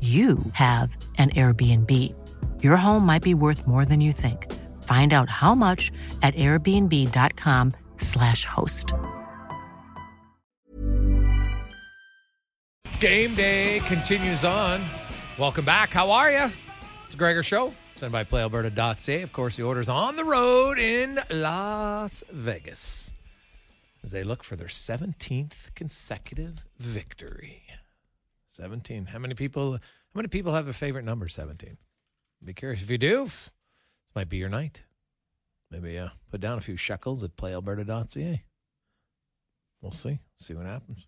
you have an Airbnb. Your home might be worth more than you think. Find out how much at airbnb.com/slash host. Game day continues on. Welcome back. How are you? It's a Gregor Show, sent by PlayAlberta.ca. Of course, the Oilers on the road in Las Vegas as they look for their 17th consecutive victory. 17. How many people how many people have a favorite number 17? Be curious if you do. This might be your night. Maybe uh, put down a few shekels at playalberta.ca. We'll see. See what happens.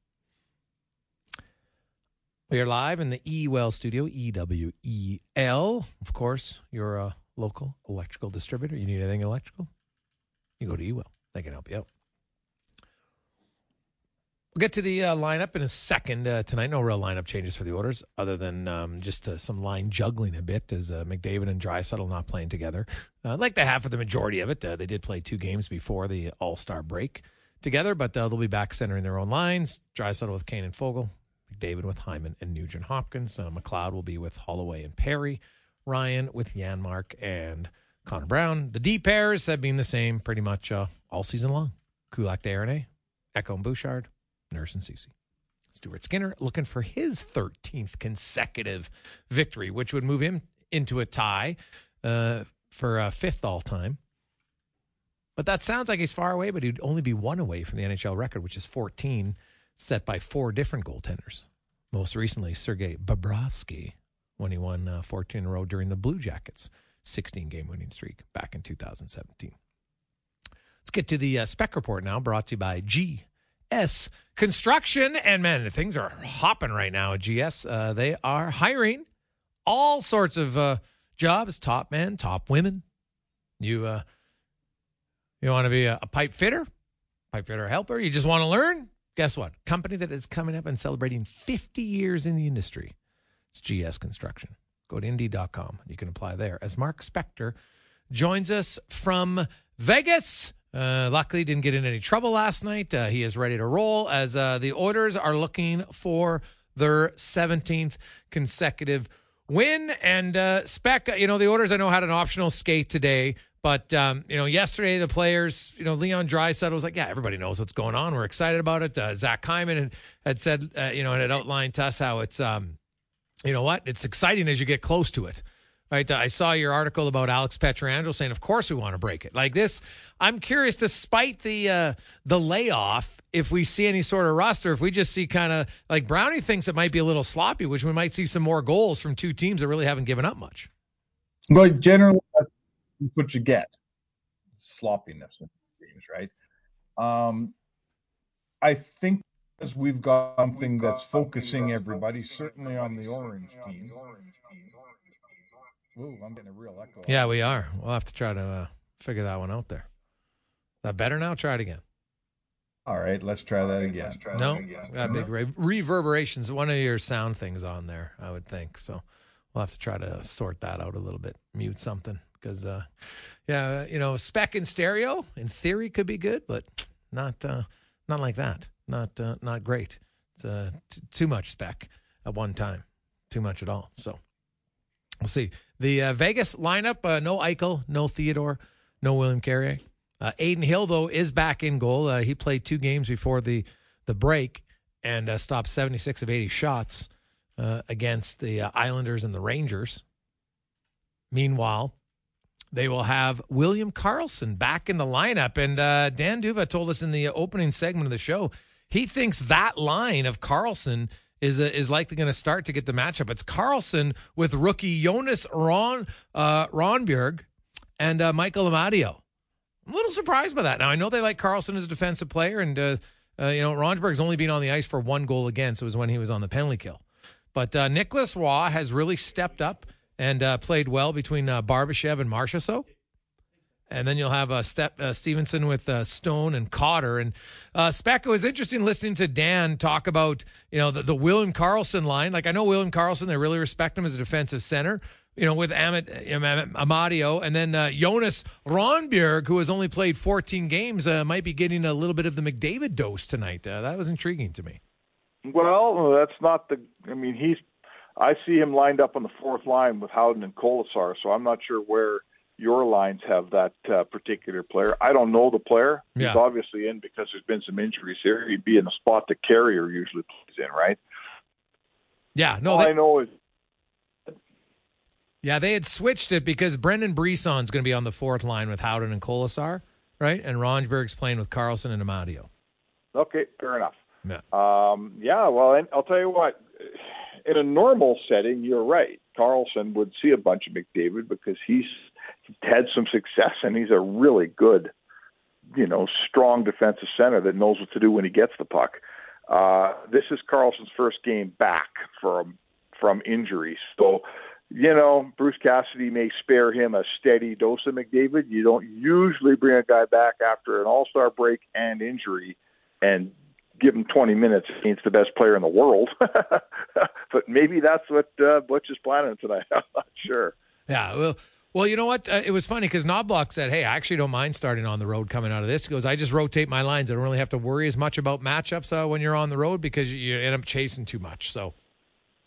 We are live in the E-Well studio, E-W-E-L. Of course, you're a local electrical distributor. You need anything electrical? You go to E-Well. They can help you out. We'll get to the uh, lineup in a second uh, tonight. No real lineup changes for the Oilers, other than um, just uh, some line juggling a bit as uh, McDavid and Draisaitl not playing together, uh, like they have for the majority of it. Uh, they did play two games before the All Star break together, but they'll be back centering their own lines. Draisaitl with Kane and Foegele, McDavid with Hyman and Nugent Hopkins. McLeod will be with Holloway and Perry. Ryan with Janmark and Connor Brown. The D pairs have been the same pretty much all season long. Kulak Desharnais, Ekholm and Bouchard. Nurse and Ceci. Stuart Skinner looking for his 13th consecutive victory, which would move him into a tie uh, for a fifth all time. But that sounds like he's far away, but he'd only be one away from the NHL record, which is 14, set by four different goaltenders. Most recently, Sergei Bobrovsky, when he won uh, 14 in a row during the Blue Jackets' 16 game winning streak back in 2017. Let's get to the uh, spec report now, brought to you by G S Construction. And man, things are hopping right now at GS. Uh, they are hiring all sorts of uh, jobs top men, top women. You, uh, you want to be a, a pipe fitter, pipe fitter helper? You just want to learn? Guess what? Company that is coming up and celebrating 50 years in the industry. It's GS Construction. Go to Indeed.com. You can apply there. As Mark Spector joins us from Vegas. Uh, luckily, didn't get in any trouble last night. Uh, he is ready to roll as uh, the Oilers are looking for their 17th consecutive win. And uh, spec, you know, the Oilers I know had an optional skate today, but um, you know, yesterday the players, you know, Leon Draisaitl was like, "Yeah, everybody knows what's going on. We're excited about it." Uh, Zach Hyman had, had said, uh, you know, and had outlined to us how it's, um, you know, what it's exciting as you get close to it. Right. I saw your article about Alex Pietrangelo saying, "Of course we want to break it." Like this, I'm curious. Despite the uh, the layoff, if we see any sort of roster, if we just see kind of like Brownie thinks it might be a little sloppy, which we might see some more goals from two teams that really haven't given up much. But generally, that's what you get sloppiness in games, right? Um, I think as we've got something that's focusing everybody, certainly on the orange team. Ooh, I'm getting a real echo. Yeah, we are. We'll have to try to uh, figure that one out there. That better now? Try it again. All right, let's try that again. No, got big re- reverberations. One of your sound things on there, I would think. So we'll have to try to sort that out a little bit. Mute something because, uh, yeah, you know, spec in stereo in theory could be good, but not uh, not like that. Not uh, not great. It's uh, t- too much spec at one time. Too much at all. So we'll see. The uh, Vegas lineup: uh, no Eichel, no Theodore, no William Carrier. Uh, Adin Hill though is back in goal. Uh, he played two games before the the break and uh, stopped 76 of 80 shots uh, against the Islanders and the Rangers. Meanwhile, they will have William Karlsson back in the lineup, and Dan D'Uva told us in the opening segment of the show he thinks that line of Karlsson is is likely going to start to get the matchup. It's Karlsson with rookie Jonas Ron uh, and uh, Michael Amadio. I'm a little surprised by that. Now I know they like Karlsson as a defensive player, and uh, uh, you know Rondbjerg's only been on the ice for one goal against. It was when he was on the penalty kill. But uh, Nicolas Roy has really stepped up and uh, played well between uh, Barbashev and Marchessault. And then you'll have uh, Step uh, Stephenson with uh, Stone and Cotter and uh, Spec. It was interesting listening to Dan talk about you know the, the William Karlsson line. Like I know William Karlsson, they really respect him as a defensive center. You know with Amit, Amadio and then uh, Jonas Rondbjerg, who has only played 14 games, uh, might be getting a little bit of the McDavid dose tonight. Uh, that was intriguing to me. Well, that's not the. I mean, he's. I see him lined up on the fourth line with Howden and Kolesar, so I'm not sure where your lines have that uh, particular player. I don't know the player. Yeah. He's obviously in because there's been some injuries here. He'd be in the spot the Carrier usually plays in, right? Yeah, no, All they, I know is yeah, they had switched it because Brendan Brisson's going to be on the fourth line with Howden and Kolesar, right? And Rondbjerg's playing with Karlsson and Amadio. okay, fair enough. Yeah. Um, yeah, well, and I'll tell you what. In a normal setting, you're right. Karlsson would see a bunch of McDavid because he's had some success and he's a really good, you know, strong defensive center that knows what to do when he gets the puck. Uh, this is Karlsson's first game back from from injury, so you know Bruce Cassidy may spare him a steady dose of McDavid. You don't usually bring a guy back after an All Star break and injury and give him 20 minutes against the best player in the world. but maybe that's what uh, Butch is planning tonight. I'm not sure. Yeah, well, well, you know what? Uh, it was funny because Knoblauch said, "Hey, I actually don't mind starting on the road coming out of this." He goes, "I just rotate my lines. I don't really have to worry as much about matchups uh, when you're on the road because you end up chasing too much." So,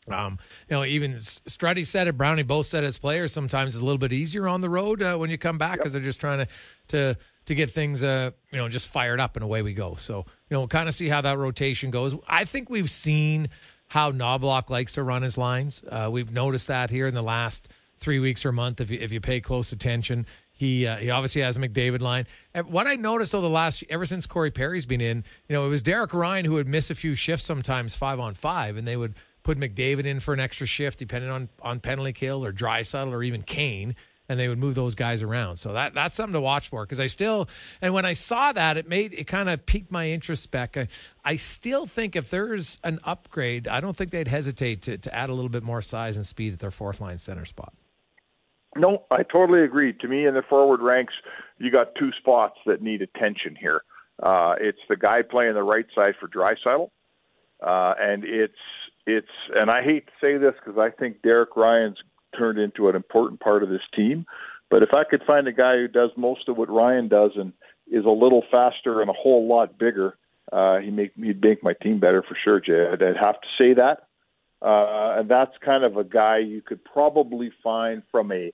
um, you know, even Strutty said it, Brownie both said as players. Sometimes it's a little bit easier on the road uh, when you come back because they're just trying to to to get things, uh, you know, just fired up and away we go. So, you know, we'll kind of see how that rotation goes. I think we've seen how Knoblauch likes to run his lines. Uh, we've noticed that here in the last three weeks or a month. If you if you pay close attention, he uh, he obviously has a McDavid line. And what I noticed over the last ever since Corey Perry's been in, you know, it was Derek Ryan who would miss a few shifts sometimes five on five, and they would put McDavid in for an extra shift depending on on penalty kill or Draisaitl or even Kane. And they would move those guys around, so that that's something to watch for. Because I still, and when I saw that, it made it kind of piqued my interest. Back, I, I still think if there's an upgrade, I don't think they'd hesitate to to add a little bit more size and speed at their fourth line center spot. No, I totally agree. To me, in the forward ranks, you got two spots that need attention here. Uh, it's the guy playing the right side for Draisaitl, uh, and it's it's and I hate to say this because I think Derek Ryan's turned into an important part of this team. But if I could find a guy who does most of what Ryan does and is a little faster and a whole lot bigger, uh, he make he'd make my team better for sure, Jay. I'd, I'd have to say that. Uh, and that's kind of a guy you could probably find from a,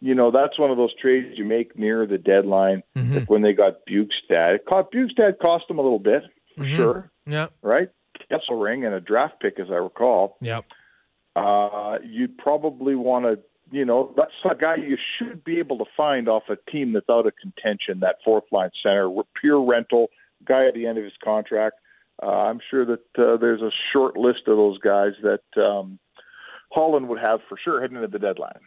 you know, that's one of those trades you make near the deadline, Mhm. like when they got Bjugstad. It cost, Bjugstad cost them a little bit, for Mhm. sure, Yeah, right? Kesselring and a draft pick, as I recall. yep. Uh, you'd probably want to, you know, that's a guy you should be able to find off a team that's out of contention, that fourth line center, pure rental, guy at the end of his contract. Uh, I'm sure that uh, there's a short list of those guys that um, Holland would have for sure heading into the deadline.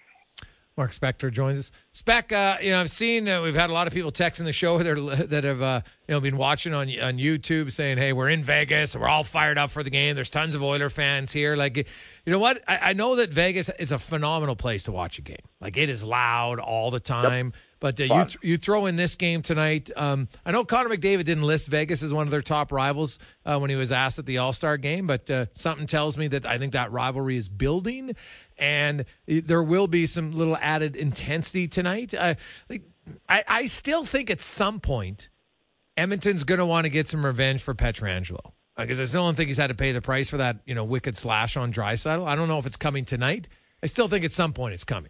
Mark Spector joins us. Spec, uh, you know, I've seen uh, we've had a lot of people texting the show that, that have uh, you know been watching on on YouTube saying, "Hey, we're in Vegas. We're all fired up for the game. There's tons of Oiler fans here." Like, you know what? I, I know that Vegas is a phenomenal place to watch a game. Like, it is loud all the time. Yep. But uh, you th- you throw in this game tonight. Um, I know Connor McDavid didn't list Vegas as one of their top rivals uh, when he was asked at the All Star game, but uh, something tells me that I think that rivalry is building, and there will be some little added intensity tonight. Uh, like, I, I still think at some point Edmonton's going to want to get some revenge for Pietrangelo because I still don't think he's had to pay the price for that you know wicked slash on Draisaitl. I don't know if it's coming tonight. I still think at some point it's coming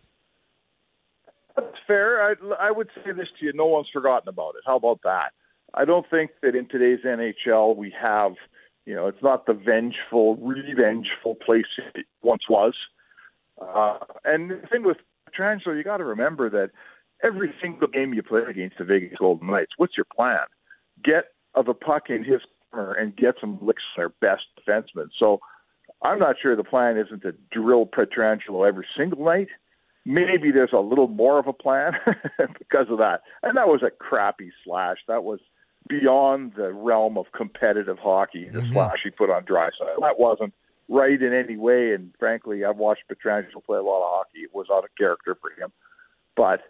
fair. I, I would say this to you: no one's forgotten about it. How about that? I don't think that in today's NHL we have, you know, it's not the vengeful, revengeful place it once was. Uh, and the thing with Pietrangelo, you got to remember that every single game you play against the Vegas Golden Knights, what's your plan? Get of a puck in his corner and get some licks on their best defenseman. So I'm not sure the plan isn't to drill Pietrangelo every single night maybe there's a little more of a plan because of that. And that was a crappy slash. That was beyond the realm of competitive hockey. The mm-hmm. slash he put on Draisaitl. That wasn't right in any way. And frankly, I've watched Pietrangelo play a lot of hockey. It was out of character for him. But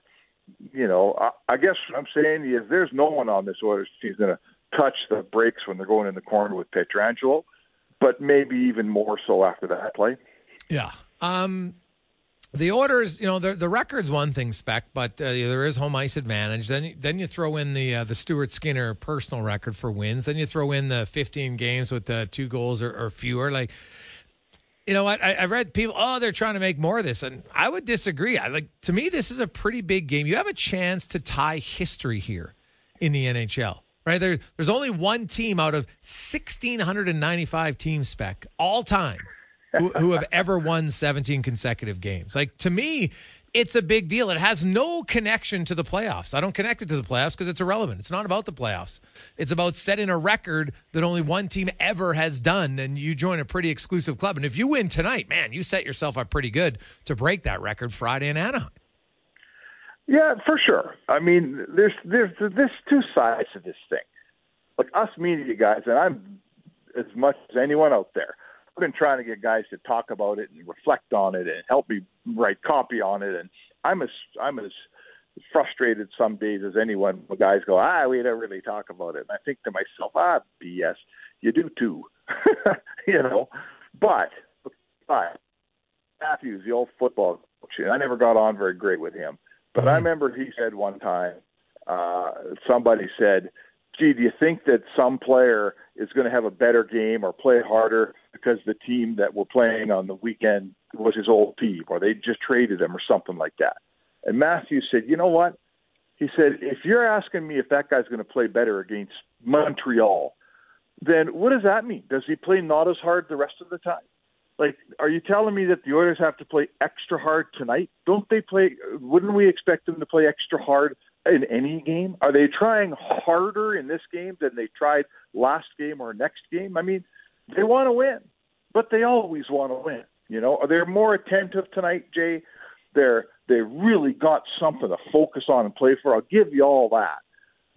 you know, I, I guess what I'm saying is there's no one on this Oilers team going to touch the brakes when they're going in the corner with Pietrangelo, but maybe even more so after that play. Yeah. Um, the Oilers, you know, the the record's one thing, spec, but uh, there is home ice advantage. Then then you throw in the uh, the Stuart Skinner personal record for wins. Then you throw in the 15 games with uh, two goals or, or, fewer. Like, you know what? I, I, read people, oh, they're trying to make more of this, and I would disagree. I like to me, this is a pretty big game. You have a chance to tie history here in the NHL. Right there, there's only one team out of 1,695 team spec all time who, who have ever won 17 consecutive games. Like to me, it's a big deal. It has no connection to the playoffs. I don't connect it to the playoffs because it's irrelevant. It's not about the playoffs. It's about setting a record that only one team ever has done, and you join a pretty exclusive club. And if you win tonight, man, you set yourself up pretty good to break that record Friday in Anaheim. Yeah, for sure. I mean, there's there's there's two sides to this thing. Like us media guys, and I'm as much as anyone out there. Been trying to get guys to talk about it and reflect on it and help me write copy on it. And I'm as I'm as frustrated some days as anyone when guys go, ah, we don't really talk about it. And I think to myself, ah, BS, you do too, you know. But but Matthews, the old football coach, I never got on very great with him. But I mm-hmm. remember he said one time, uh, somebody said, gee, do you think that some player is going to have a better game or play harder because the team that we're playing on the weekend was his old team or they just traded him or something like that? And Matthews said, you know what? He said, if you're asking me if that guy's going to play better against Montreal, then what does that mean? Does he play not as hard the rest of the time? Like, are you telling me that the Oilers have to play extra hard tonight? Don't they play? Wouldn't we expect them to play extra hard in any game? Are they trying harder in this game than they tried last game or next game? I mean, they want to win, but they always want to win. You know, are they more attentive tonight, Jay? They're they really got something to focus on and play for. I'll give you all that,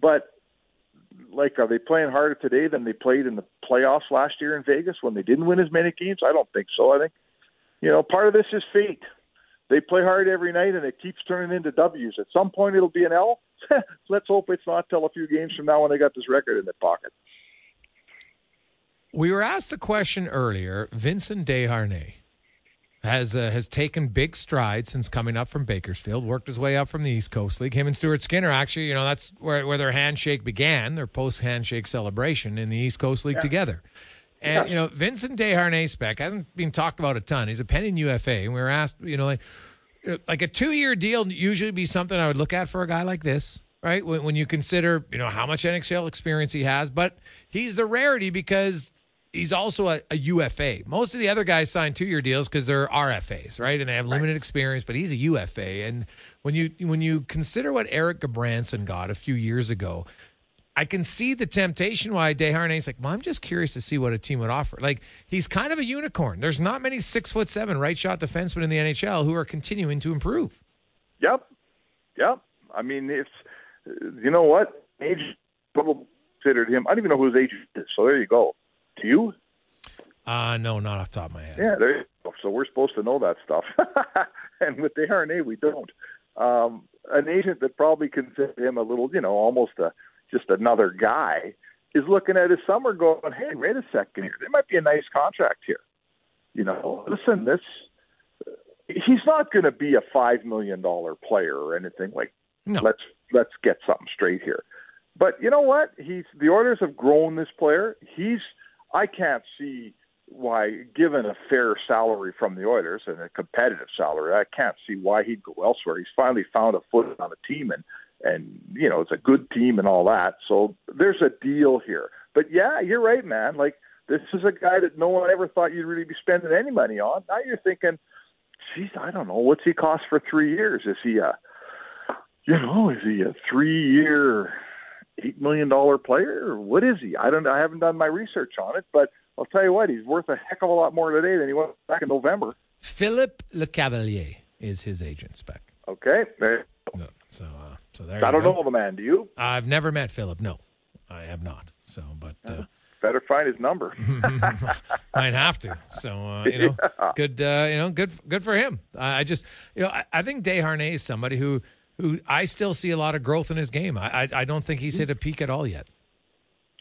but like, are they playing harder today than they played in the playoffs last year in Vegas when they didn't win as many games? I don't think so. I think, you know, part of this is fate they play hard every night and it keeps turning into W's. At some point, it'll be an L. Let's hope it's not till a few games from now when they got this record in their pocket. We were asked a question earlier. Vincent Desharnais has uh, has taken big strides since coming up from Bakersfield. Worked his way up from the East Coast League. Him and Stuart Skinner, actually, you know, that's where where their handshake began. Their post handshake celebration in the East Coast League yeah. together. And, you know, Vincent Desharnais spec hasn't been talked about a ton. He's a pending UFA. And we were asked, you know, like, like a two year deal usually be something I would look at for a guy like this, right? When, when you consider, you know, how much NHL experience he has, but he's the rarity because he's also a, a UFA. Most of the other guys sign two year deals because they're RFAs, right? And they have limited right. experience, but he's a UFA. And when you when you consider what Erik Gudbranson got a few years ago, I can see the temptation why Desharnais like, well, I'm just curious to see what a team would offer. Like he's kind of a unicorn. There's not many six foot seven right shot defensemen in the NHL who are continuing to improve. Yep, yep. I mean, it's you know what age people considered him. I don't even know who his agent is. So there you go. Do you? Uh no, not off the top of my head. Yeah, there. So we're supposed to know that stuff, and with the RNA we don't. Um, an agent that probably considered him a little, you know, almost a just another guy is looking at his summer going, "Hey, wait a second here. There might be a nice contract here." You know, listen, this he's not going to be a five million dollar player or anything like. No. Let's let's get something straight here. But you know what? He's the Oilers have grown this player. He's I can't see why, given a fair salary from the Oilers and a competitive salary, I can't see why he'd go elsewhere. He's finally found a foot on a team, and and you know it's a good team and all that. So there's a deal here. But yeah, you're right, man. Like this is a guy that no one ever thought you'd really be spending any money on. Now you're thinking, geez, I don't know, what's he cost for three years? Is he a, you know, is he a three-year, eight million dollar player? What is he? I don't. I haven't done my research on it, but I'll tell you what, he's worth a heck of a lot more today than he was back in November. Philip Le Cavalier is his agent spec. Okay. No, so uh, so there I don't go. know the man. Do you? I've never met Philip. No, I have not. So, but uh, Better find his number. might have to. So uh, you know, good. Uh, you know, good. Good for him. I, I just, you know, I, I think Desharnais is somebody who, who I still see a lot of growth in his game. I, I, I don't think he's hit a peak at all yet.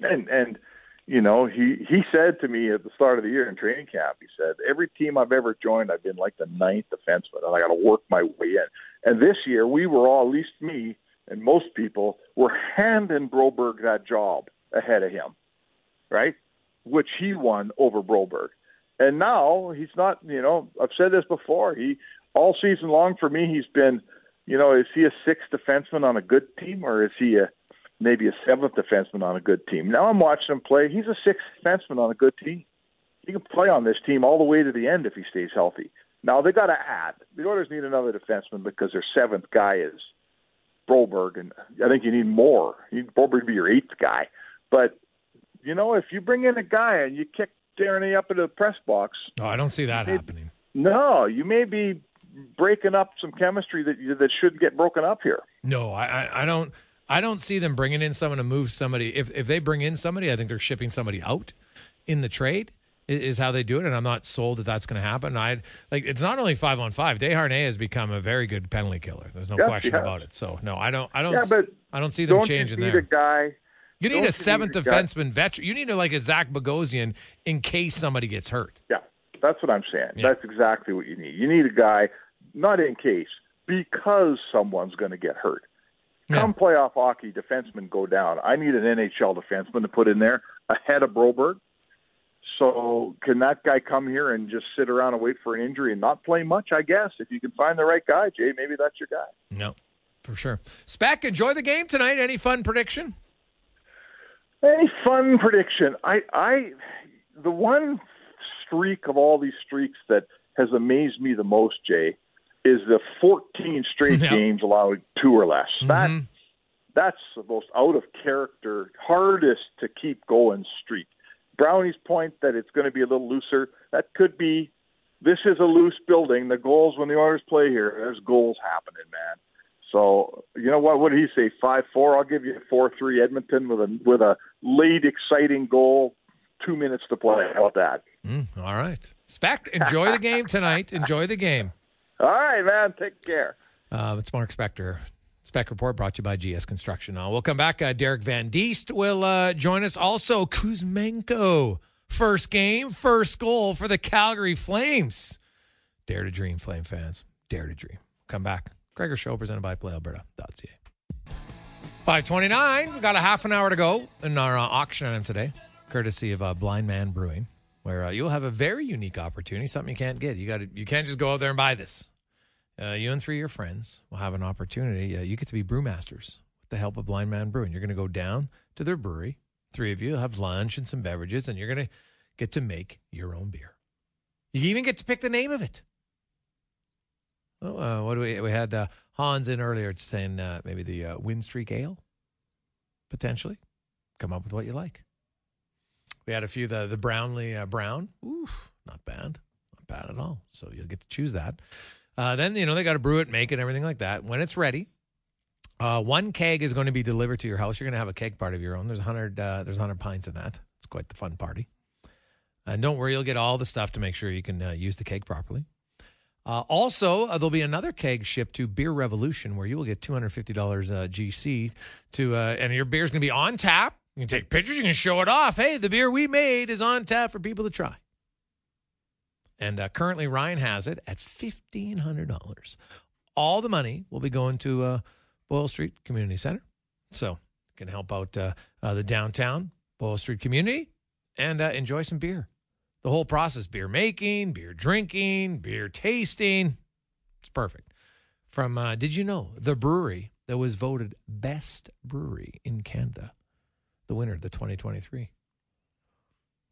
and and you know he he said to me at the start of the year in training camp he said every team i've ever joined i've been like the ninth defenseman and i got to work my way in and this year we were all at least me and most people were handing broberg that job ahead of him right which he won over broberg and now he's not you know i've said this before he all season long for me he's been you know is he a sixth defenseman on a good team or is he a maybe a seventh defenseman on a good team. Now I'm watching him play. He's a sixth defenseman on a good team. He can play on this team all the way to the end if he stays healthy. Now they got to add. The Oilers need another defenseman because their seventh guy is Broberg, and I think you need more. You need Broberg to be your eighth guy. But you know, if you bring in a guy and you kick Darnay up into the press box, Oh, I don't see that Maybe- happening. no, you may be breaking up some chemistry that that shouldn't get broken up here. No, I, I, don't. I don't see them bringing in someone to move somebody. If if they bring in somebody, I think they're shipping somebody out in the trade. Is how they do it, and I'm not sold that that's going to happen. I like it's not only five on five. Desharnais has become a very good penalty killer. There's no Yes, question about it. So no, I don't. I don't. Yeah, I don't see them Don't changing you need there. a guy? you need a seventh need a guy- defenseman veteran. You need a, like a Zach Bogosian in case somebody gets hurt. Yeah, that's what I'm saying. Yeah. That's exactly what you need. You need a guy, not in case, because someone's going to get hurt. Yeah. Come playoff hockey, defensemen go down. I need an NHL defenseman to put in there ahead of Broberg. So can that guy come here and just sit around and wait for an injury and not play much? I guess if you can find the right guy, Jay, maybe that's your guy. No, for sure. Spec, enjoy the game tonight. Any fun prediction? Any fun prediction? I, I, the one streak of all these streaks that has amazed me the most, Jay, is the 14 straight Yeah. games allowing two or less. That Mhm. that's the most out of character, hardest to keep going streak. Brownie's point that it's going to be a little looser. That could be. This is a loose building. The goals when the Oilers play here, there's goals happening, man. So you know what? What did he say? Five four. I'll give you four three Edmonton with a with a late exciting goal. Two minutes to play. How about that? Mm, all right. Spec, enjoy the game tonight. Enjoy the game. All right, man. Take care. Uh, it's Mark Spector. Spec Report brought to you by GS Construction. Uh, we'll come back. Uh, Derek Van Diest will uh, join us. Also, Kuzmenko. First game, first goal for the Calgary Flames. Dare to dream, Flame fans. Dare to dream. Come back. Gregor Show presented by PlayAlberta.ca. 529. We've got a half an hour to go in our uh, auction item today, courtesy of uh, Blind Man Brewing, where uh, you'll have a very unique opportunity, something you can't get. You got to, you can't just go out there and buy this. Uh, you and three of your friends will have an opportunity. Uh, you get to be brewmasters with the help of Blind Man Brewing. You're going to go down to their brewery. Three of you have lunch and some beverages, and you're going to get to make your own beer. You even get to pick the name of it. Oh, uh, what do we? We had uh, Hans in earlier saying uh, maybe the uh, Wind Streak Ale, potentially. Come up with what you like. We had a few the the Brownlee uh, Brown. Oof, not bad, not bad at all. So you'll get to choose that. Uh, then you know they got to brew it, make it, everything like that. When it's ready, uh, one keg is going to be delivered to your house. You're going to have a keg part of your own. There's hundred. Uh, there's hundred pints in that. It's quite the fun party. And don't worry, you'll get all the stuff to make sure you can uh, use the keg properly. Uh, also, uh, there'll be another keg shipped to Beer Revolution where you will get $250 uh, GC to, uh, and your beer's going to be on tap. You can take pictures, you can show it off. Hey, the beer we made is on tap for people to try. And uh, currently, Ryan has it at $1,500. All the money will be going to uh, Boyle Street Community Center. So, can help out the downtown Boyle Street community and enjoy some beer the whole process beer making, beer drinking, beer tasting. It's perfect. From, uh, did you know, the brewery that was voted best brewery in Canada, the winner of the 2023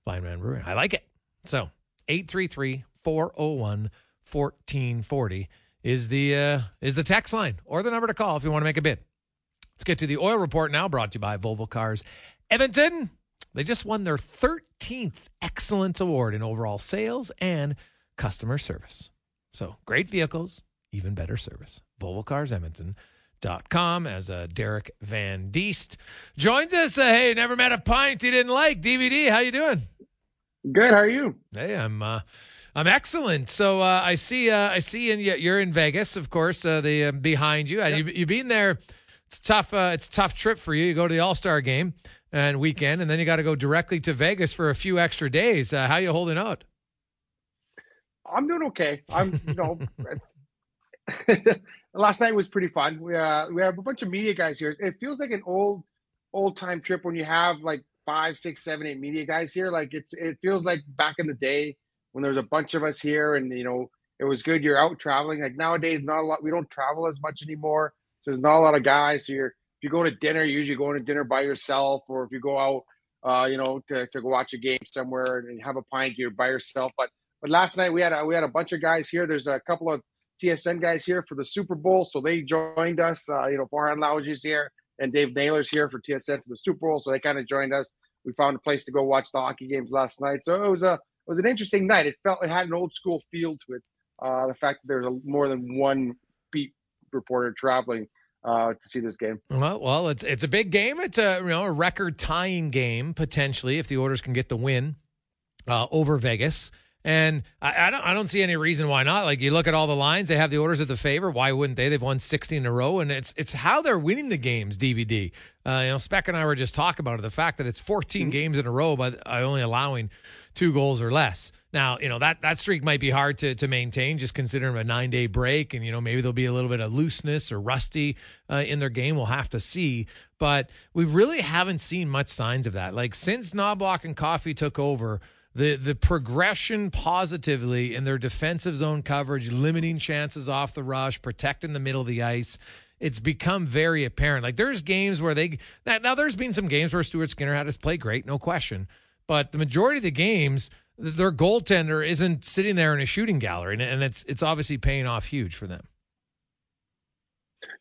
Blind Man Brewery. I like it. So, 833 401 1440 is the uh, is the text line or the number to call if you want to make a bid. Let's get to the oil report now, brought to you by Volvo Cars Edmonton. They just won their 13th Excellence Award in overall sales and customer service. So great vehicles, even better service. Volvo Cars Edmonton. Dot com as uh, Derek Van Diest joins us. Uh, hey, never met a pint he didn't like. DVD, how you doing? Good. How are you? Hey, I'm uh, I'm excellent. So uh, I see uh, I see in you're in Vegas, of course. Uh, the uh, behind you, yep. you, you've been there. It's tough. Uh, it's a tough trip for you. You go to the All Star game and weekend, and then you got to go directly to Vegas for a few extra days. Uh, how you holding out? I'm doing okay. I'm, you know, last night was pretty fun. We uh, we have a bunch of media guys here. It feels like an old old time trip when you have like five, six, seven, eight media guys here. Like it's it feels like back in the day when there was a bunch of us here, and you know it was good. You're out traveling. Like nowadays, not a lot. We don't travel as much anymore, so there's not a lot of guys. So you're if you go to dinner, you're usually going to dinner by yourself, or if you go out, uh, you know, to, to go watch a game somewhere and have a pint, you're by yourself. But but last night we had a, we had a bunch of guys here. There's a couple of TSN guys here for the Super Bowl, so they joined us. Uh, you know, Farhan Lalji's here and Dave Naylor's here for TSN for the Super Bowl, so they kind of joined us. We found a place to go watch the hockey games last night, so it was a it was an interesting night. It felt it had an old school feel to it. Uh, the fact that there's a, more than one beat reporter traveling uh, to see this game. Well, well, it's it's a big game. It's a you know a record tying game potentially if the Oilers can get the win uh, over Vegas. And I, I, don't I don't see any reason why not. Like you look at all the lines, they have the Oilers at the favor. Why wouldn't they? They've won 16 in a row, and it's it's how they're winning the games. DVD. Uh, you know, Spec and I were just talking about it. The fact that it's 14 mm-hmm. games in a row, by only allowing two goals or less. Now, you know, that, that streak might be hard to, to maintain just considering a nine day break. And, you know, maybe there'll be a little bit of looseness or rusty uh, in their game. We'll have to see. But we really haven't seen much signs of that. Like since Knoblauch and Coffey took over, the the progression positively in their defensive zone coverage, limiting chances off the rush, protecting the middle of the ice. It's become very apparent. Like there's games where they now, now there's been some games where Stuart Skinner had us play great, no question. But the majority of the games, their goaltender isn't sitting there in a shooting gallery, and it's it's obviously paying off huge for them.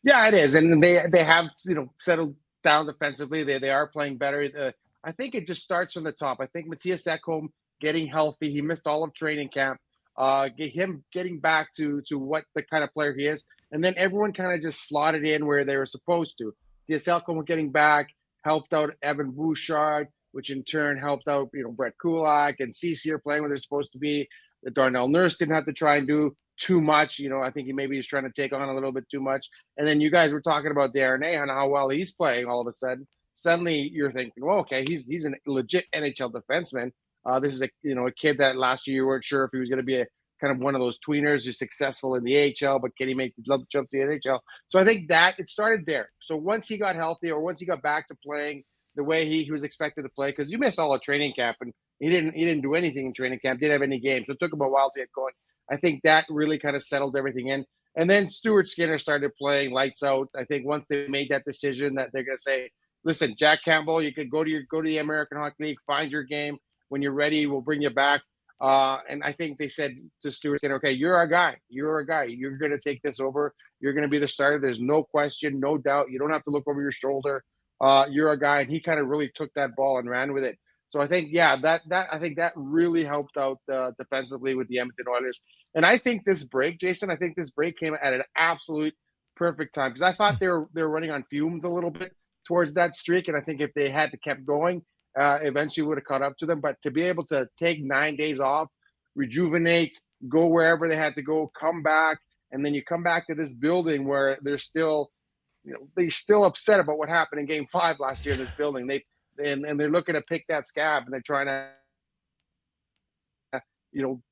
Yeah, it is, and they they have you know settled down defensively. They they are playing better. Uh, I think it just starts from the top. I think Mattias Ekholm getting healthy. He missed all of training camp. Uh, get him getting back to to what the kind of player he is, and then everyone kind of just slotted in where they were supposed to. Ekholm getting back helped out Evan Bouchard which in turn helped out, you know, Brett Kulak and Ceci are playing where they're supposed to be. The Darnell Nurse didn't have to try and do too much. You know, I think he maybe he's trying to take on a little bit too much. And then you guys were talking about Darnay and how well he's playing all of a sudden. Suddenly you're thinking, well, okay, he's he's a legit NHL defenseman. Uh, this is a you know a kid that last year you weren't sure if he was going to be a kind of one of those tweeners who's successful in the AHL, but can he make the jump to the NHL? So I think that it started there. So once he got healthy, or once he got back to playing the way he, he was expected to play because you missed all of training camp and he didn't he didn't do anything in training camp, didn't have any games. So it took him a while to get going. I think that really kind of settled everything in. And then Stuart Skinner started playing lights out. I think once they made that decision that they're going to say, "Listen, Jack Campbell, you could go to your go to the American Hockey League, find your game. When you're ready, we'll bring you back." Uh, and I think they said to Skinner, "Okay, you're our guy. You're our guy. You're going to take this over. You're going to be the starter. There's no question, no doubt. You don't have to look over your shoulder uh, you're a guy, and he kind of really took that ball and ran with it. So I think, yeah, that that I think that really helped out uh, defensively with the Edmonton Oilers. And I think this break, Jason, I think this break came at an absolute perfect time because I thought they were they were running on fumes a little bit towards that streak, and I think if they had to kept going, uh, eventually would have caught up to them. But to be able to take nine days off, rejuvenate, go wherever they had to go, come back, and then you come back to this building where they're still, you know, they're still upset about what happened in Game Five last year in this building. They and, and they're looking to pick that scab, and they're trying to, you know,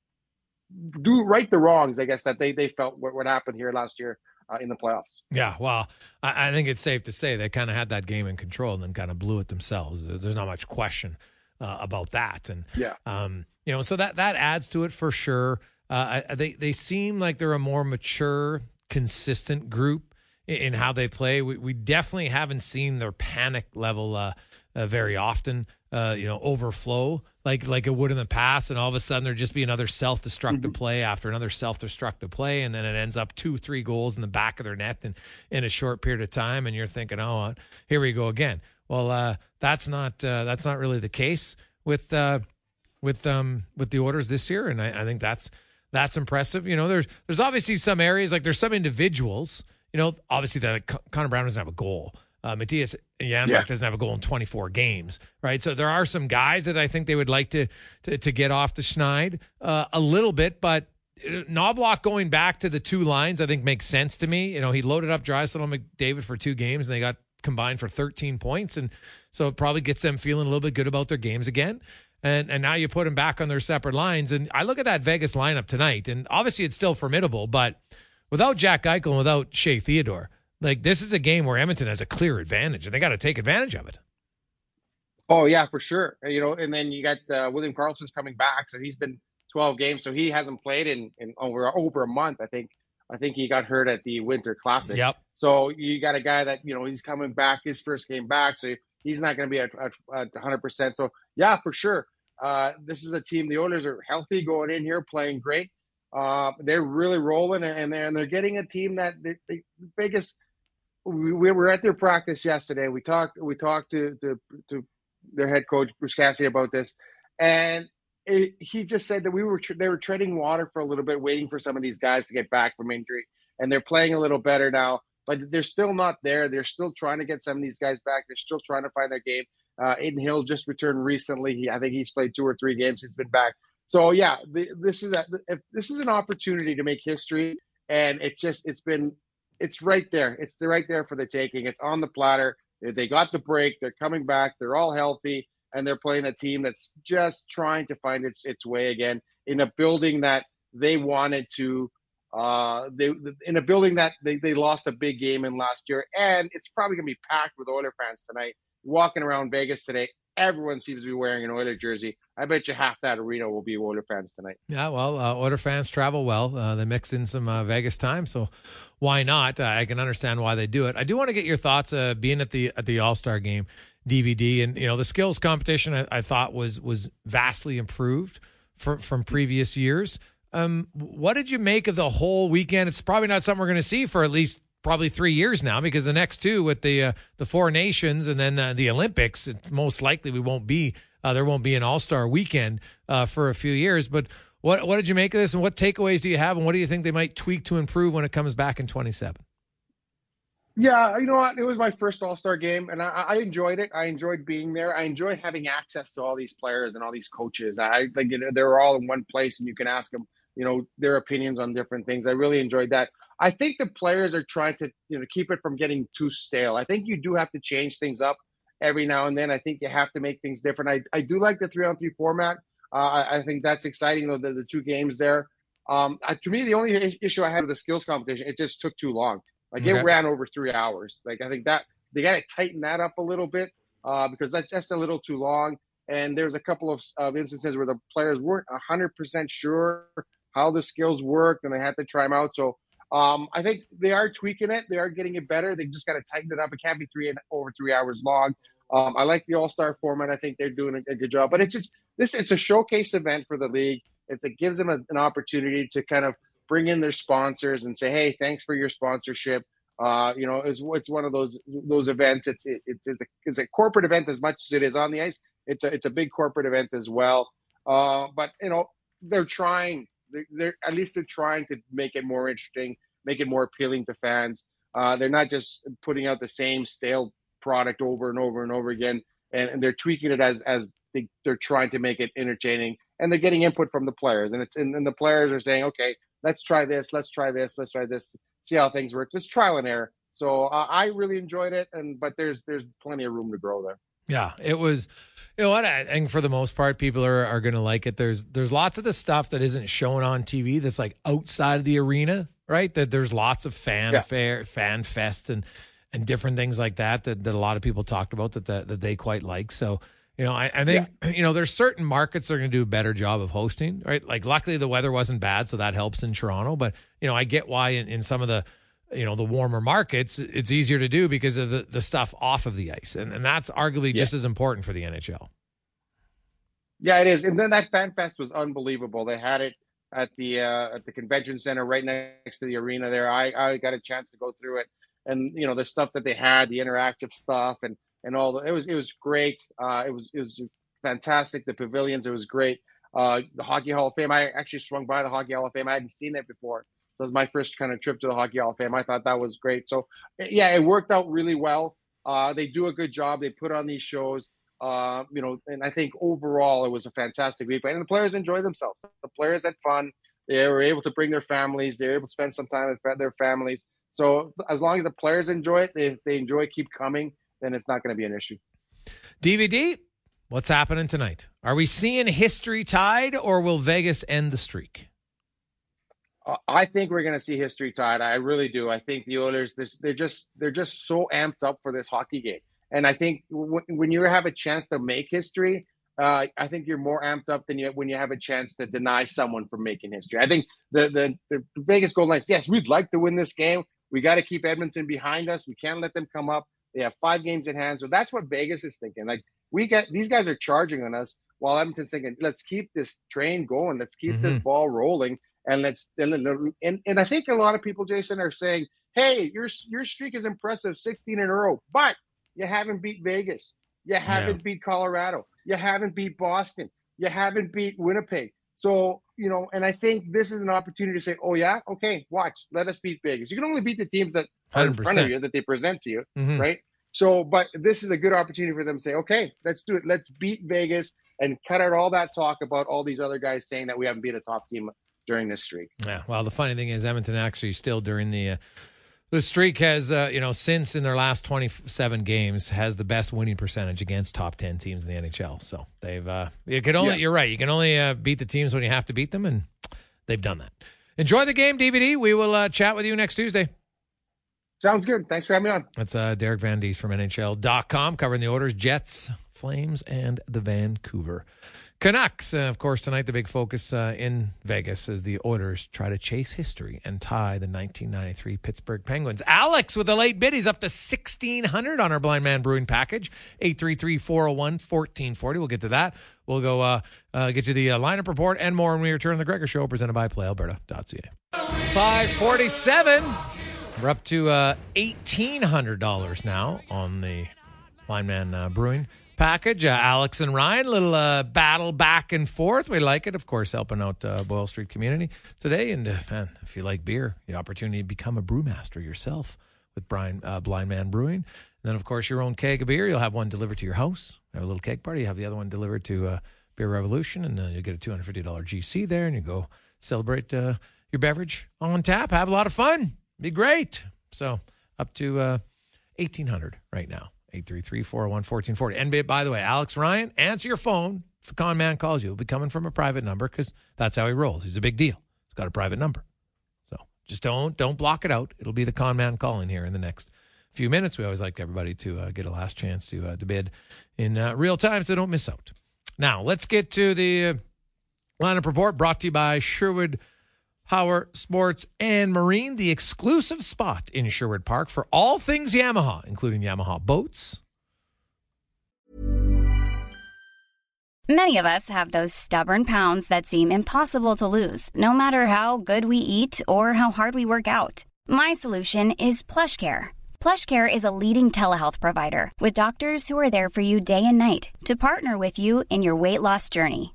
do right the wrongs. I guess that they they felt what, what happened here last year uh, in the playoffs. Yeah, well, I, I, think it's safe to say they kind of had that game in control and then kind of blew it themselves. There's not much question uh, about that, and yeah, um, you know, so that that adds to it for sure. Uh, they they seem like they're a more mature, consistent group in, in how they play. We we definitely haven't seen their panic level uh, uh, very often. Uh, you know, overflow like like it would in the past, and all of a sudden there'd just be another self destructive mm-hmm. play after another self destructive play, and then it ends up two three goals in the back of their net in in a short period of time, and you're thinking, oh, here we go again. Well, uh, that's not uh, that's not really the case with uh, with um with the Oilers this year, and I, I think that's that's impressive. You know, there's there's obviously some areas like there's some individuals. You know, obviously that Connor Brown doesn't have a goal. Uh, Mattias Janmark yeah. doesn't have a goal in 24 games, right? So there are some guys that I think they would like to to, to get off the schneid uh, a little bit, but uh, Knoblauch going back to the two lines, I think makes sense to me. You know, he loaded up and McDavid for two games, and they got combined for 13 points, and so it probably gets them feeling a little bit good about their games again. And and now you put them back on their separate lines, and I look at that Vegas lineup tonight, and obviously it's still formidable, but without Jack Eichel and without Shea Theodore like this is a game where Edmonton has a clear advantage, and they got to take advantage of it. Oh yeah, for sure. You know, and then you got uh, William Karlsson's coming back, so he's been 12 games, so he hasn't played in, in over over a month. I think. I think he got hurt at the Winter Classic. Yep. So you got a guy that you know he's coming back, his first game back, so he's not going to be at, at, at 100%. So yeah, for sure. Uh, this is a team. The Oilers are healthy going in here, playing great. Uh, they're really rolling, and they're and they're getting a team that the biggest we, we were at their practice yesterday. We talked we talked to to, their head coach Bruce Cassidy about this, and it, he just said that we were they were treading water for a little bit, waiting for some of these guys to get back from injury, and they're playing a little better now. But they're still not there. They're still trying to get some of these guys back. They're still trying to find their game. Uh, Adin Hill just returned recently. He, I think he's played two or three games. He's been back. So yeah, the, this is a, this is an opportunity to make history, and it just it's been it's right there. It's right there for the taking. It's on the platter. They got the break. They're coming back. They're all healthy, and they're playing a team that's just trying to find its its way again in a building that they wanted to. Uh, they in a building that they, they lost a big game in last year, and it's probably gonna be packed with Oiler fans tonight. Walking around Vegas today, everyone seems to be wearing an Oiler jersey. I bet you half that arena will be Oiler fans tonight. Yeah, well, uh, Oiler fans travel well. Uh, they mix in some uh, Vegas time, so why not? Uh, I can understand why they do it. I do want to get your thoughts. Uh, being at the at the All Star game DVD, and you know the skills competition, I, I thought was was vastly improved from from previous years. Um, what did you make of the whole weekend? It's probably not something we're going to see for at least probably three years now because the next two with the uh, the four nations and then uh, the Olympics, most likely we won't be uh, there won't be an All Star weekend uh, for a few years. But what what did you make of this, and what takeaways do you have, and what do you think they might tweak to improve when it comes back in twenty seven? Yeah, you know what? It was my first All Star game, and I, I, enjoyed it. I enjoyed being there. I enjoyed having access to all these players and all these coaches. I think you know, they're all in one place, and you can ask them, you know, their opinions on different things. I really enjoyed that. I think the players are trying to you know keep it from getting too stale. I think you do have to change things up every now and then. I think you have to make things different. I, I do like the three on three format. Uh, I, I, think that's exciting though the, the two games there. Um, uh, to me, the only issue I had with the skills competition, it just took too long. Like okay. it ran over three hours. Like I think that they got to tighten that up a little bit uh, because that's just a little too long. And there's a couple of, of instances where the players weren't hundred percent sure how the skills worked, and they had to try them out. So um, I think they are tweaking it. They are getting it better. They just got to tighten it up. It can't be three and over three hours long. Um, I like the All Star format. I think they're doing a, a, good job. But it's just this. It's a showcase event for the league. It, it gives them a, an opportunity to kind of bring in their sponsors and say, "Hey, thanks for your sponsorship." Uh, you know, it's, it's one of those those events. It's it, it's it's a, it's a corporate event as much as it is on the ice. It's a it's a big corporate event as well. Uh, but you know they're trying. They're, they're, at least they're trying to make it more interesting, make it more appealing to fans. Uh, they're not just putting out the same stale product over and over and over again, and, and they're tweaking it as as they, are trying to make it entertaining, and they're getting input from the players, and it's and, and the players are saying, okay, let's try this, let's try this, let's try this, see how things work. It's trial and error. So uh, I really enjoyed it, and but there's there's plenty of room to grow there. Yeah, it was. You know what? I think for the most part, people are, are going to like it. There's there's lots of the stuff that isn't shown on TV that's like outside of the arena, right? That there's lots of fanfare, yeah. fan fest, and and different things like that that, that a lot of people talked about that that, that they quite like. So you know, I, I think yeah. you know there's certain markets that are going to do a better job of hosting, right? Like luckily the weather wasn't bad, so that helps in Toronto. But you know, I get why in, in some of the you know the warmer markets it's easier to do because of the, the stuff off of the ice. And, and that's arguably yeah. just as important for the nhl yeah it is. And then that fan fest was unbelievable. They had it at the uh, at the convention center right next to the arena there. I i got a chance to go through it and you know the stuff that they had the interactive stuff and and all the it was it was great. Uh it was it was fantastic. The pavilions it was great. Uh the hockey hall of fame i actually swung by the hockey hall of fame. I hadn't seen it before that was my first kind of trip to the Hockey Hall of Fame. I thought that was great. So, yeah, it worked out really well. Uh, they do a good job. They put on these shows. Uh, you know, and I think overall it was a fantastic week. And the players enjoyed themselves. The players had fun. They were able to bring their families. They were able to spend some time with their families. So as long as the players enjoy it, if they enjoy keep coming, then it's not going to be an issue. DVD, what's happening tonight? Are we seeing history tied, or will Vegas end the streak? I think we're going to see history tied. I really do. I think the Oilers they're just they're just so amped up for this hockey game. And I think w- when you have a chance to make history, uh, I think you're more amped up than you when you have a chance to deny someone from making history. I think the the, the Vegas Golden Knights, yes, we'd like to win this game. We got to keep Edmonton behind us. We can't let them come up. They have five games in hand, so that's what Vegas is thinking. Like we get these guys are charging on us, while Edmonton's thinking, let's keep this train going. Let's keep mm-hmm. this ball rolling and let's and, and and I think a lot of people, Jason, are saying, "Hey, your your streak is impressive, 16 in a row, but you haven't beat Vegas, you haven't yeah. beat Colorado, you haven't beat Boston, you haven't beat Winnipeg." So you know, and I think this is an opportunity to say, "Oh yeah, okay, watch, let us beat Vegas." You can only beat the teams that are 100%. in front of you that they present to you, mm-hmm. right? So, but this is a good opportunity for them to say, "Okay, let's do it. Let's beat Vegas." And cut out all that talk about all these other guys saying that we haven't beat a top team during this streak. Yeah. Well, the funny thing is, Edmonton actually still during the. Uh, the streak has, uh, you know, since in their last 27 games, has the best winning percentage against top 10 teams in the NHL. So they've, uh, you can only, yeah. you're right, you can only uh, beat the teams when you have to beat them, and they've done that. Enjoy the game, DVD. We will uh, chat with you next Tuesday. Sounds good. Thanks for having me on. That's uh, Derek Van Diest from NHL.com covering the Oilers, Jets, Flames, and the Vancouver Canucks, uh, of course, tonight the big focus uh, in Vegas as the Oilers try to chase history and tie the 1993 Pittsburgh Penguins. Alex with a late bid. He's up to 1600 on our Blind Man Brewing package. 833-401-1440. We'll get to that. We'll go uh, uh get you the uh, lineup report and more when we return to the Gregor Show presented by PlayAlberta.ca. 547. We're up to $1,800 uh, now on the Blind Man Brewing package. Uh, Alex and Ryan, little uh, battle back and forth. We like it, of course, helping out uh, Boyle Street community today. And uh, man, if you like beer, the opportunity to become a brewmaster yourself with Brian uh, Blind Man Brewing. And then, of course, your own keg of beer. You'll have one delivered to your house. Have a little keg party. You have the other one delivered to uh, Beer Revolution, and then you'll get a two hundred fifty dollar GC there, and you go celebrate your beverage on tap. Have a lot of fun. Be great. So up to uh, eighteen hundred right now. 833 401 1440. And by the way, Alex Ryan, answer your phone. If the con man calls you, it'll be coming from a private number because that's how he rolls. He's a big deal. He's got a private number. So just don't don't block it out. It'll be the con man calling here in the next few minutes. We always like everybody to uh, get a last chance to, uh, to bid in uh, real time so don't miss out. Now, let's get to the uh, lineup report brought to you by Sherwood Power Sports and Marine, the exclusive spot in Sherwood Park for all things Yamaha, including Yamaha boats. Many of us have those stubborn pounds that seem impossible to lose, no matter how good we eat or how hard we work out. My solution is PlushCare PlushCare is a leading telehealth provider with doctors who are there for you day and night to partner with you in your weight loss journey.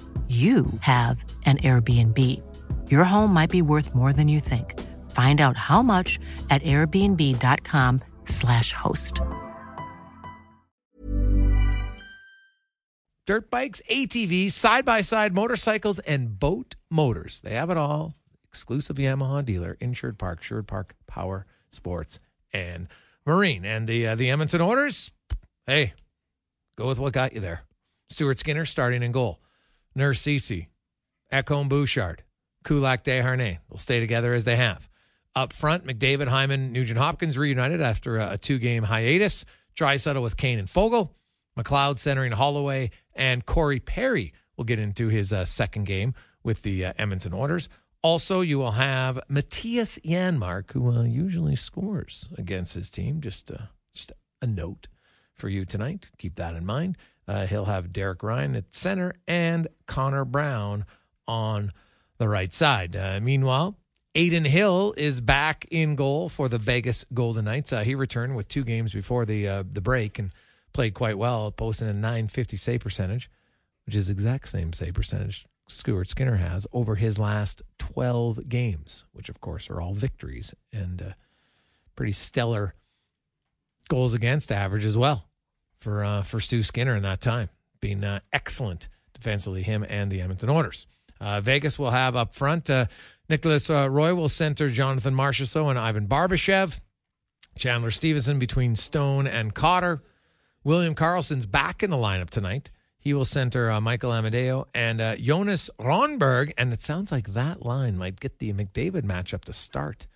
you have an Airbnb. Your home might be worth more than you think. Find out how much at airbnb.com/slash host. Dirt bikes, ATVs, side by side motorcycles, and boat motors. They have it all. Exclusive Yamaha dealer, Insured Park, Sherwood Park, Power Sports, and Marine. And the uh, the Edmonton Oilers, hey, go with what got you there. Stuart Skinner starting in goal. Ceci, Ekholm Bouchard, Kulak Desharnais will stay together as they have. Up front, McDavid, Hyman, Nugent Hopkins reunited after a, a two game hiatus. Draisaitl with Kane and Foegele. McLeod centering Holloway, and Corey Perry will get into his uh, second game with the uh, Edmonton Oilers. Also, you will have Mattias Janmark, who uh, usually scores against his team. Just, uh, just a note for you tonight. Keep that in mind. Uh, he'll have Derek Ryan at center and Connor Brown on the right side. Uh, meanwhile, Adin Hill is back in goal for the Vegas Golden Knights. Uh, he returned with two games before the uh, the break and played quite well, posting a 950 save percentage, which is exact same save percentage Stuart Skinner has over his last 12 games, which of course are all victories and uh, pretty stellar goals against average as well for uh, for Stu Skinner in that time, being uh, excellent defensively, him and the Edmonton Oilers. Uh, Vegas will have up front uh, Nicolas uh, Roy will center Jonathan Marchessault and Ivan Barbashev. Chandler Stephenson between Stone and Cotter. William Karlsson's back in the lineup tonight. He will center uh, Michael Amadio and Jonas Rondbjerg. And it sounds like that line might get the McDavid matchup to start.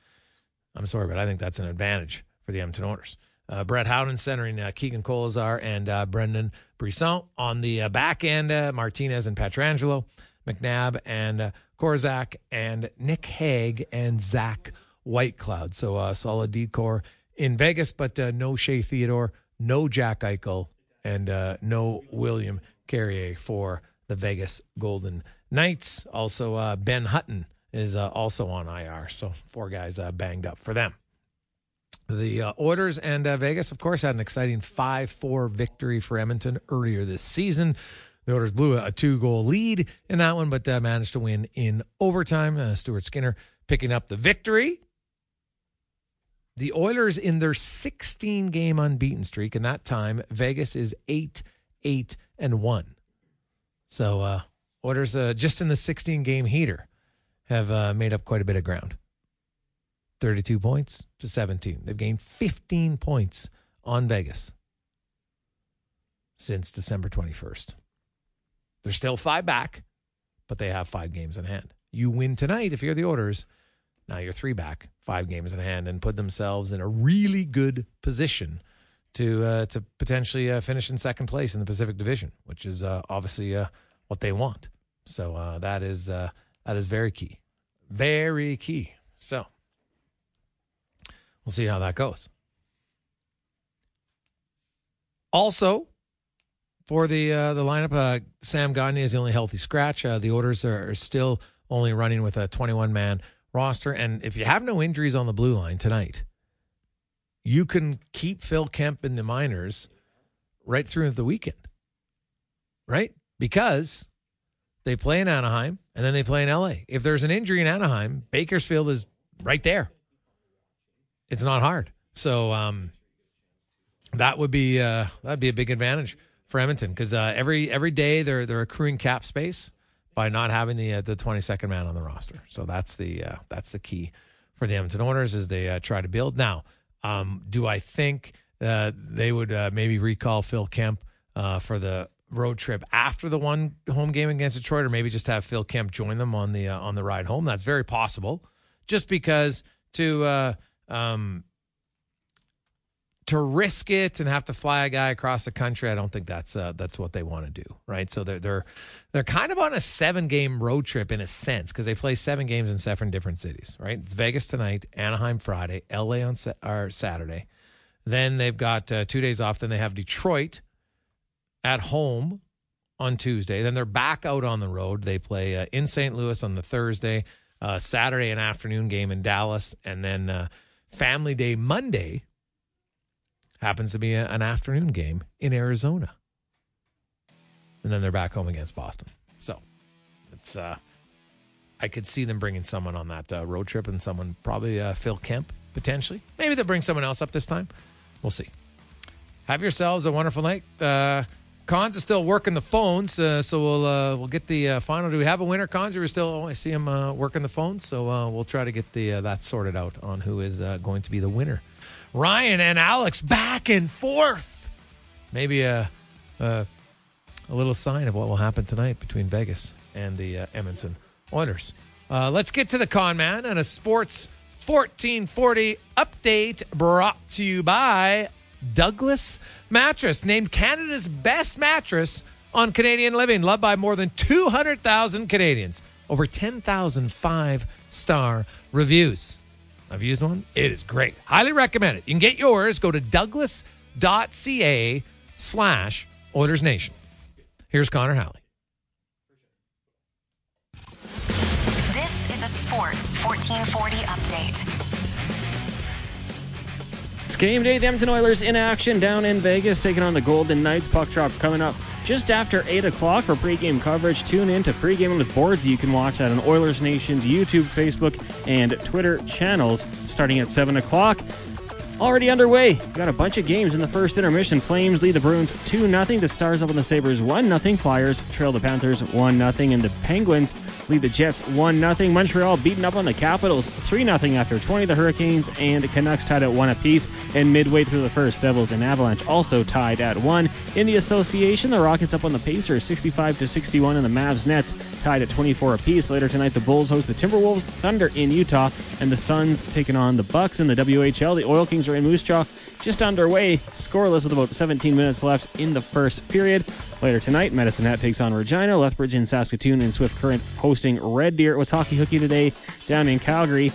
I'm sorry, but I think that's an advantage for the Edmonton Oilers. Uh, Brett Howden centering uh, Keegan Kolesar and uh, Brendan Brisson. On the uh, back end, uh, Martinez and Pietrangelo, McNabb and uh, Korczak, and Nick Hague and Zach Whitecloud. So uh, solid decor in Vegas, but no Shea Theodore, no Jack Eichel, and no William Carrier for the Vegas Golden Knights. Also, Ben Hutton is also on IR. So four guys banged up for them. The uh, Oilers and uh, Vegas, of course, had an exciting 5 4 victory for Edmonton earlier this season. The Oilers blew a, two goal lead in that one, but uh, managed to win in overtime. Uh, Stuart Skinner picking up the victory. The Oilers in their 16 game unbeaten streak, and that time Vegas is 8 8 and 1. So, uh, Oilers uh, just in the 16 game heater have made up quite a bit of ground. 32 points to 17. They've gained 15 points on Vegas since December 21st. They're still five back, but they have five games in hand. You win tonight if you're the Oilers. Now you're three back, five games in hand, and put themselves in a really good position to uh, to potentially uh, finish in second place in the Pacific Division, which is uh, obviously uh, what they want. So uh, that is uh, that is very key, very key. So We'll see how that goes. Also, for the uh, the lineup, uh, Sam Gagner is the only healthy scratch. Uh, the Oilers are, are, still only running with a 21 man roster, and if you have no injuries on the blue line tonight, you can keep Phil Kemp in the minors right through the weekend, right? Because they play in Anaheim and then they play in LA. If there's an injury in Anaheim, Bakersfield is right there. It's not hard. So um, that would be uh, that'd be a big advantage for Edmonton because uh, every every day they're they're accruing cap space by not having the uh, the 22nd man on the roster. So that's the uh, that's the key for the Edmonton Oilers as they uh, try to build. Now, um, do I think uh, they would uh, maybe recall Phil Kemp uh, for the road trip after the one home game against Detroit, or maybe just have Phil Kemp join them on the on the ride home? That's very possible. Just because to uh, um, to risk it and have to fly a guy across the country, I don't think that's uh, that's what they want to do, right? So they're they're they're kind of on a seven game road trip in a sense because they play seven games in seven different cities, right? It's Vegas tonight, Anaheim Friday, L.A. on sa- or Saturday. Then they've got uh, two days off. Then they have Detroit at home on Tuesday. Then they're back out on the road. They play uh, in St. Louis on the Thursday, uh, Saturday an afternoon game in Dallas, and then uh, Family Day Monday happens to be a, an afternoon game in Arizona. And then they're back home against Boston. So it's uh I could see them bringing someone on that uh, road trip and someone probably uh, Phil Kemp potentially. Maybe they'll bring someone else up this time. We'll see. Have yourselves a wonderful night. Uh Cons is still working the phones, uh, so we'll uh, we'll get the uh, final. Do we have a winner, Cons? Or we still? Oh, I see him uh, working the phones, so uh, we'll try to get the uh, that sorted out on who is going to be the winner. Ryan and Alex back and forth. Maybe a a, a little sign of what will happen tonight between Vegas and the uh, Edmonton Oilers. Let's get to the con man and a sports 1440 update brought to you by Douglas Mattress, named Canada's best mattress on Canadian living, loved by more than 200,000 Canadians. Over 10,000 five star reviews. I've used one. It is great. Highly recommend it. You can get yours. Go to douglas.ca slash Oilers Nation. Here's Connor Halley. This is a Sports 1440 update. It's game day. The Edmonton Oilers in action down in Vegas, taking on the Golden Knights. Puck drop coming up just after 8 o'clock for pregame coverage. Tune in to Pregame with Boards. You can watch that on Oilers Nation's YouTube, Facebook, and Twitter channels starting at 7 o'clock. Already underway. We got a bunch of games in the first intermission. Flames lead the Bruins 2 0. The Stars up on the Sabres 1 0. Flyers trail the Panthers 1 0. And the Penguins lead the Jets 1 0. Montreal beaten up on the Capitals 3 0 after 20. The Hurricanes and Canucks tied at 1 apiece. And midway through the first, Devils and Avalanche also tied at 1. In the association, the Rockets up on the Pacers 65 to 61. And the Mavs Nets tied at 24 apiece. Later tonight, the Bulls host the Timberwolves, Thunder in Utah, and the Suns taking on the Bucks in the WHL. The Oil Kings are in Moose Jaw, just underway, scoreless with about 17 minutes left in the first period. Later tonight, Medicine Hat takes on Regina, Lethbridge in Saskatoon, and Swift Current hosting Red Deer. It was hockey hooky today down in Calgary,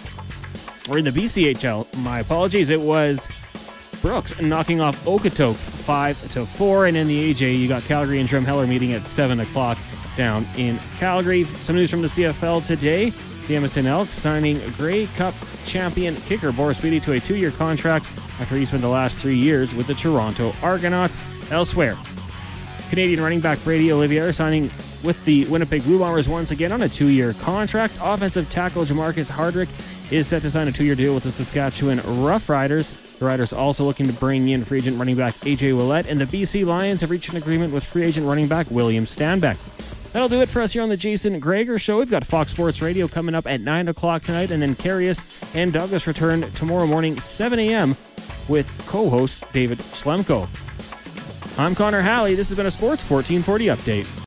or in the BCHL. My apologies. It was Brooks knocking off Okotoks 5 to 4. And in the AJ, you got Calgary and Drumheller meeting at 7 o'clock down in Calgary. Some news from the CFL today. The Edmonton Elks signing Grey Cup champion kicker Boris Bede to a two year contract after he spent the last three years with the Toronto Argonauts. Elsewhere, Canadian running back Brady Olivier signing with the Winnipeg Blue Bombers once again on a two year contract. Offensive tackle Jamarcus Hardrick is set to sign a two year deal with the Saskatchewan Roughriders. The Riders also looking to bring in free agent running back AJ Ouellette, and the BC Lions have reached an agreement with free agent running back William Stanback. That'll do it for us here on the Jason Gregor Show. We've got Fox Sports Radio coming up at 9 o'clock tonight, and then Carius and Douglas return tomorrow morning, 7 a.m., with co host David Schlemko. I'm Connor Halley. This has been a Sports 1440 update.